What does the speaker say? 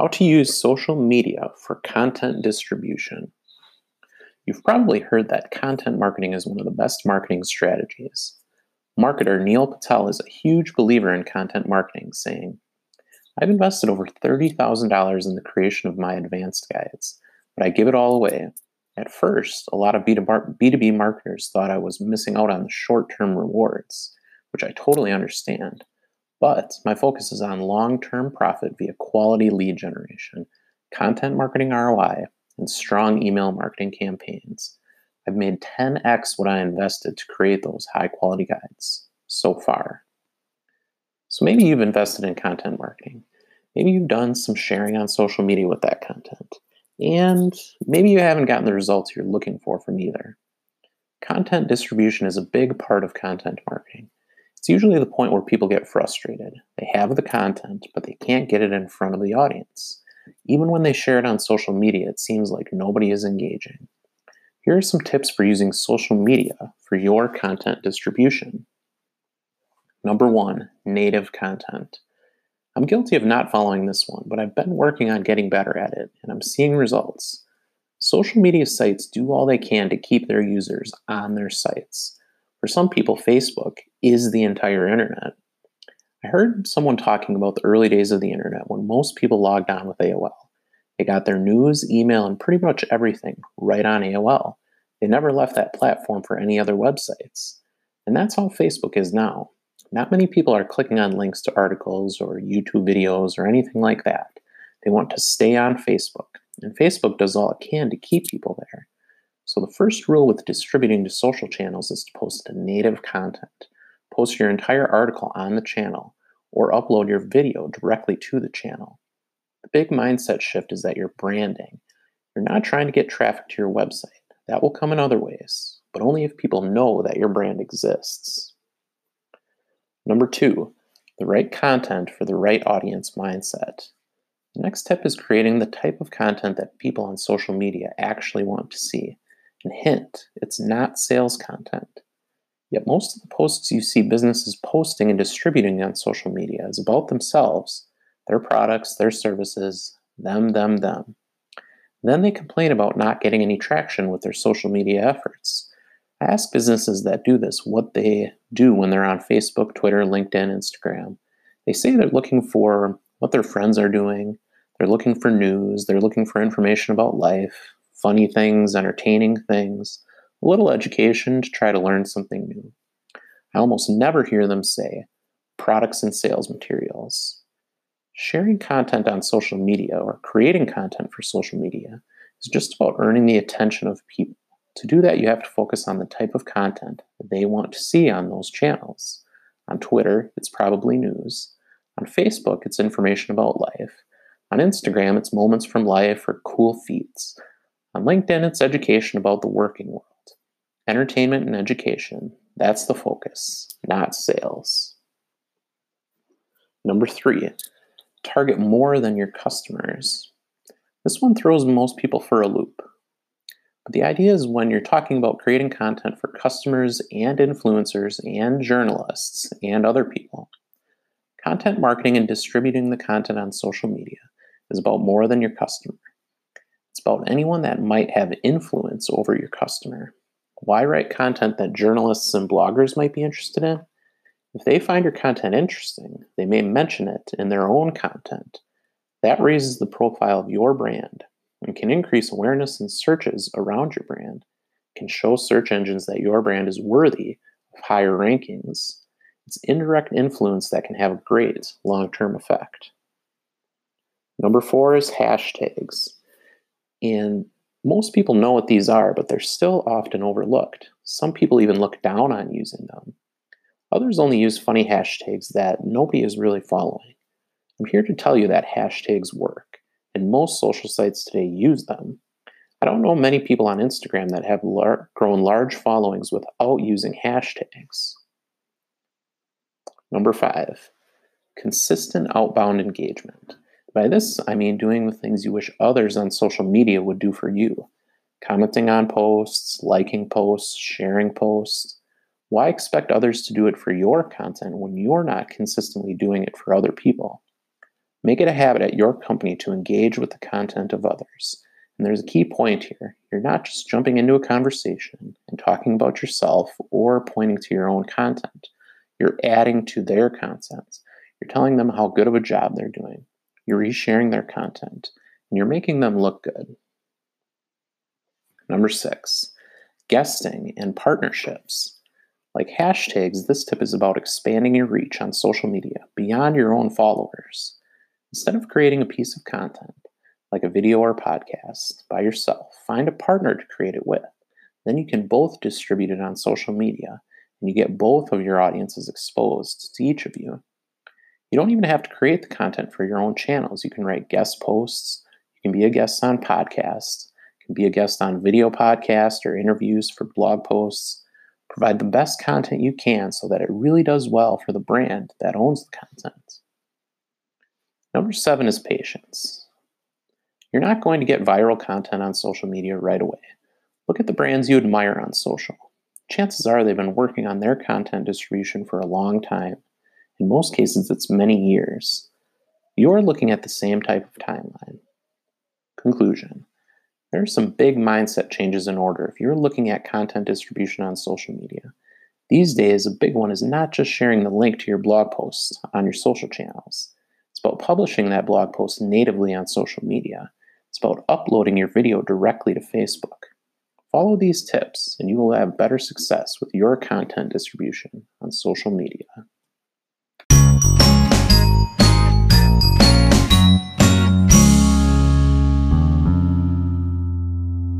How to use social media for content distribution. You've probably heard that content marketing is one of the best marketing strategies. Marketer Neil Patel is a huge believer in content marketing, saying, I've invested over $30,000 in the creation of my advanced guides, but I give it all away. At first, a lot of B2B marketers thought I was missing out on the short term rewards, which I totally understand. But my focus is on long term profit via quality lead generation, content marketing ROI, and strong email marketing campaigns. I've made 10x what I invested to create those high quality guides so far. So maybe you've invested in content marketing. Maybe you've done some sharing on social media with that content. And maybe you haven't gotten the results you're looking for from either. Content distribution is a big part of content marketing. It's usually the point where people get frustrated. They have the content, but they can't get it in front of the audience. Even when they share it on social media, it seems like nobody is engaging. Here are some tips for using social media for your content distribution. Number one, native content. I'm guilty of not following this one, but I've been working on getting better at it, and I'm seeing results. Social media sites do all they can to keep their users on their sites. For some people, Facebook is the entire internet. I heard someone talking about the early days of the internet when most people logged on with AOL. They got their news, email, and pretty much everything right on AOL. They never left that platform for any other websites. And that's how Facebook is now. Not many people are clicking on links to articles or YouTube videos or anything like that. They want to stay on Facebook, and Facebook does all it can to keep people there. So, the first rule with distributing to social channels is to post native content. Post your entire article on the channel or upload your video directly to the channel. The big mindset shift is that you're branding. You're not trying to get traffic to your website. That will come in other ways, but only if people know that your brand exists. Number two, the right content for the right audience mindset. The next step is creating the type of content that people on social media actually want to see. And hint, it's not sales content. Yet most of the posts you see businesses posting and distributing on social media is about themselves, their products, their services, them, them, them. Then they complain about not getting any traction with their social media efforts. I ask businesses that do this what they do when they're on Facebook, Twitter, LinkedIn, Instagram. They say they're looking for what their friends are doing, they're looking for news, they're looking for information about life, funny things, entertaining things, a little education to try to learn something new. I almost never hear them say products and sales materials. Sharing content on social media or creating content for social media is just about earning the attention of people. To do that, you have to focus on the type of content they want to see on those channels. On Twitter, it's probably news. On Facebook, it's information about life. On Instagram, it's moments from life or cool feats. On LinkedIn, it's education about the working world. Entertainment and education, that's the focus, not sales. Number three, target more than your customers. This one throws most people for a loop. But the idea is when you're talking about creating content for customers and influencers and journalists and other people, content marketing and distributing the content on social media is about more than your customer. Anyone that might have influence over your customer. Why write content that journalists and bloggers might be interested in? If they find your content interesting, they may mention it in their own content. That raises the profile of your brand and can increase awareness and searches around your brand, can show search engines that your brand is worthy of higher rankings. It's indirect influence that can have a great long term effect. Number four is hashtags. And most people know what these are, but they're still often overlooked. Some people even look down on using them. Others only use funny hashtags that nobody is really following. I'm here to tell you that hashtags work, and most social sites today use them. I don't know many people on Instagram that have lar- grown large followings without using hashtags. Number five, consistent outbound engagement. By this, I mean doing the things you wish others on social media would do for you commenting on posts, liking posts, sharing posts. Why expect others to do it for your content when you're not consistently doing it for other people? Make it a habit at your company to engage with the content of others. And there's a key point here. You're not just jumping into a conversation and talking about yourself or pointing to your own content. You're adding to their content. You're telling them how good of a job they're doing. You're resharing their content, and you're making them look good. Number six, guesting and partnerships. Like hashtags, this tip is about expanding your reach on social media beyond your own followers. Instead of creating a piece of content, like a video or podcast, by yourself, find a partner to create it with. Then you can both distribute it on social media, and you get both of your audiences exposed to each of you. You don't even have to create the content for your own channels. You can write guest posts, you can be a guest on podcasts, you can be a guest on video podcasts or interviews for blog posts. Provide the best content you can so that it really does well for the brand that owns the content. Number seven is patience. You're not going to get viral content on social media right away. Look at the brands you admire on social. Chances are they've been working on their content distribution for a long time. In most cases, it's many years. You're looking at the same type of timeline. Conclusion There are some big mindset changes in order if you're looking at content distribution on social media. These days, a big one is not just sharing the link to your blog posts on your social channels. It's about publishing that blog post natively on social media. It's about uploading your video directly to Facebook. Follow these tips, and you will have better success with your content distribution on social media.